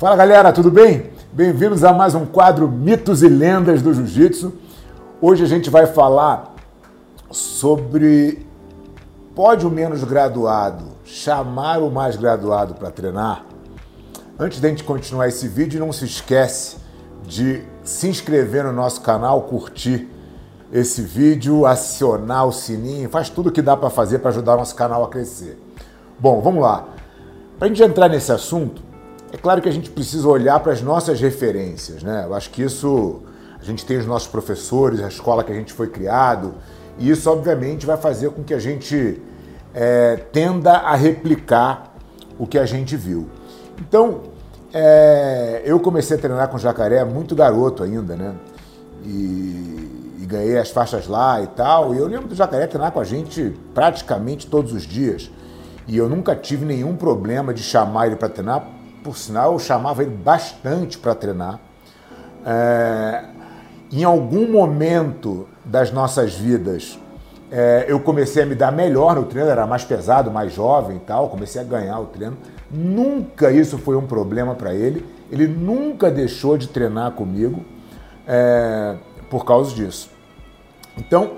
Fala galera, tudo bem? Bem-vindos a mais um quadro Mitos e Lendas do Jiu-Jitsu. Hoje a gente vai falar sobre pode o menos graduado chamar o mais graduado para treinar? Antes de a gente continuar esse vídeo, não se esquece de se inscrever no nosso canal, curtir esse vídeo, acionar o sininho, faz tudo o que dá para fazer para ajudar o nosso canal a crescer. Bom, vamos lá. Para a gente entrar nesse assunto, é claro que a gente precisa olhar para as nossas referências, né? Eu acho que isso a gente tem os nossos professores, a escola que a gente foi criado, e isso obviamente vai fazer com que a gente é, tenda a replicar o que a gente viu. Então, é, eu comecei a treinar com jacaré muito garoto ainda, né? E, e, ganhei as faixas lá e tal. E eu lembro do jacaré treinar com a gente praticamente todos os dias. E eu nunca tive nenhum problema de chamar ele para treinar, por sinal, eu chamava ele bastante para treinar. É, em algum momento das nossas vidas, é, eu comecei a me dar melhor no treino, era mais pesado, mais jovem e tal, comecei a ganhar o treino. Nunca isso foi um problema para ele, ele nunca deixou de treinar comigo é, por causa disso. Então,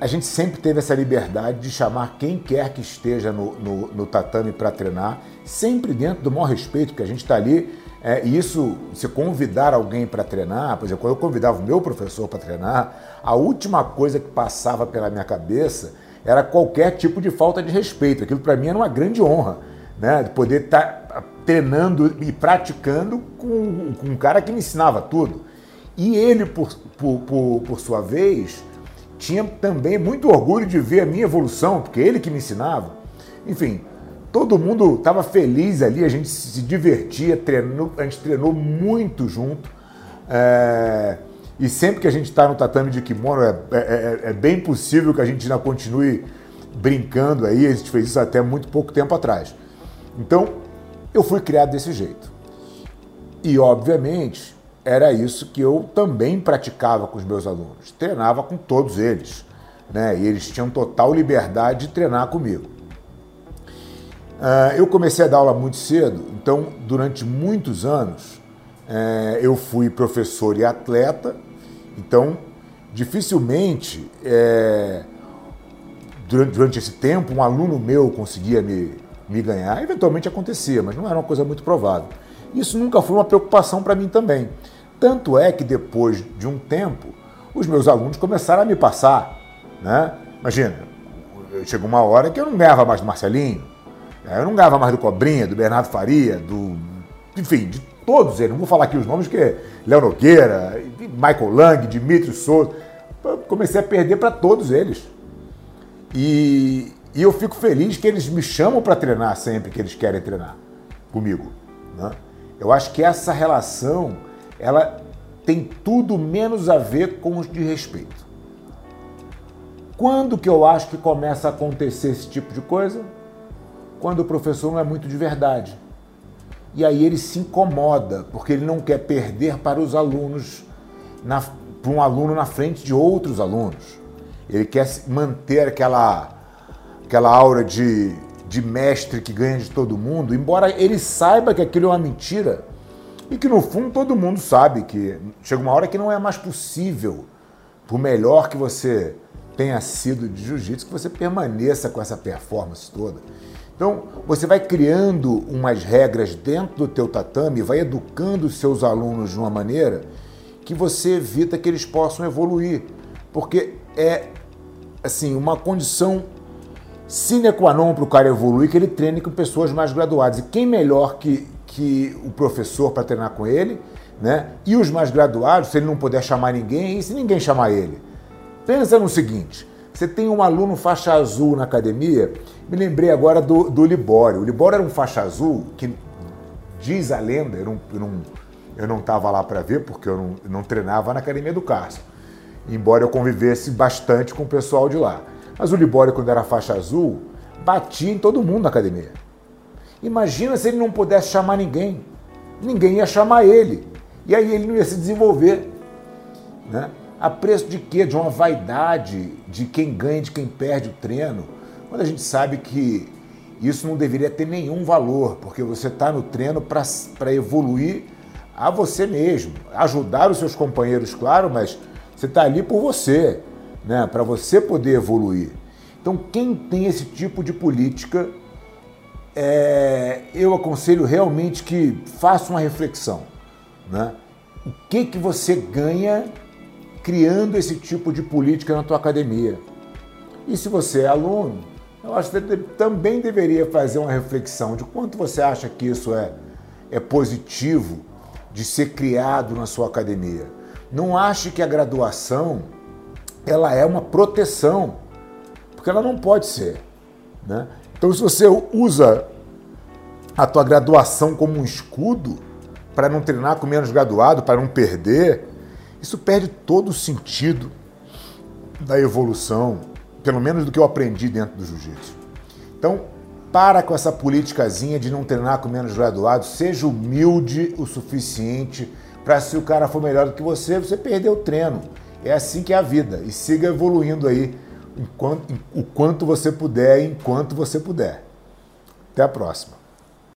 a gente sempre teve essa liberdade de chamar quem quer que esteja no, no, no tatame para treinar, sempre dentro do maior respeito, porque a gente está ali. É, e isso, se convidar alguém para treinar, por exemplo, quando eu convidava o meu professor para treinar, a última coisa que passava pela minha cabeça era qualquer tipo de falta de respeito. Aquilo para mim era uma grande honra, né? De poder estar tá treinando e praticando com, com um cara que me ensinava tudo. E ele, por, por, por, por sua vez, tinha também muito orgulho de ver a minha evolução, porque ele que me ensinava. Enfim, todo mundo estava feliz ali, a gente se divertia, treinou, a gente treinou muito junto. É, e sempre que a gente está no tatame de kimono, é, é, é, é, bem possível que a gente ainda continue brincando aí. A gente fez isso até muito pouco tempo atrás. Então, eu fui criado desse jeito. E, obviamente, era isso que eu também praticava com os meus alunos. Treinava com todos eles. Né? E eles tinham total liberdade de treinar comigo. Uh, eu comecei a dar aula muito cedo, então, durante muitos anos, uh, eu fui professor e atleta, então, dificilmente, uh, durante, durante esse tempo, um aluno meu conseguia me, me ganhar. Eventualmente acontecia, mas não era uma coisa muito provável. Isso nunca foi uma preocupação para mim também. Tanto é que depois de um tempo, os meus alunos começaram a me passar. Né? Imagina, chegou uma hora que eu não ganhava mais do Marcelinho, né? eu não ganhava mais do Cobrinha, do Bernardo Faria, do. Enfim, de todos eles. Não vou falar aqui os nomes, que Léo Nogueira, Michael Lang, Dimitri Souza. Comecei a perder para todos eles. E, e eu fico feliz que eles me chamam para treinar sempre que eles querem treinar comigo. Né? Eu acho que essa relação ela tem tudo menos a ver com os de respeito. Quando que eu acho que começa a acontecer esse tipo de coisa? Quando o professor não é muito de verdade. E aí ele se incomoda, porque ele não quer perder para os alunos, na, para um aluno na frente de outros alunos. Ele quer manter aquela, aquela aura de, de mestre que ganha de todo mundo, embora ele saiba que aquilo é uma mentira e que no fundo todo mundo sabe que chega uma hora que não é mais possível, por melhor que você tenha sido de jiu-jitsu, que você permaneça com essa performance toda. Então, você vai criando umas regras dentro do teu tatame, vai educando os seus alunos de uma maneira que você evita que eles possam evoluir, porque é assim, uma condição sine qua non para o cara evoluir que ele treine com pessoas mais graduadas. E quem melhor que que o professor para treinar com ele, né? E os mais graduados, se ele não puder chamar ninguém, e se ninguém chamar ele? Pensa no seguinte: você tem um aluno faixa azul na academia, me lembrei agora do, do Libório. O Libório era um faixa azul que, diz a lenda, eu não, eu não, estava lá para ver, porque eu não, eu não treinava na academia do Carson, embora eu convivesse bastante com o pessoal de lá. Mas o Libório, quando era faixa azul, batia em todo mundo na academia. Imagina se ele não pudesse chamar ninguém. Ninguém ia chamar ele. E aí ele não ia se desenvolver. Né? A preço de quê? De uma vaidade de quem ganha, de quem perde o treino. Quando a gente sabe que isso não deveria ter nenhum valor, porque você está no treino para evoluir a você mesmo, ajudar os seus companheiros, claro, mas você está ali por você, né? para você poder evoluir. Então, quem tem esse tipo de política, é, eu aconselho realmente que faça uma reflexão. Né? O que, que você ganha criando esse tipo de política na tua academia? E se você é aluno, eu acho que você também deveria fazer uma reflexão de quanto você acha que isso é, é positivo de ser criado na sua academia. Não ache que a graduação ela é uma proteção, porque ela não pode ser. Né? Então, se você usa a tua graduação como um escudo para não treinar com menos graduado, para não perder, isso perde todo o sentido da evolução, pelo menos do que eu aprendi dentro do jiu-jitsu. Então, para com essa politicazinha de não treinar com menos graduado, seja humilde o suficiente para se o cara for melhor do que você, você perder o treino. É assim que é a vida. E siga evoluindo aí enquanto, o quanto você puder, enquanto você puder. Até a próxima.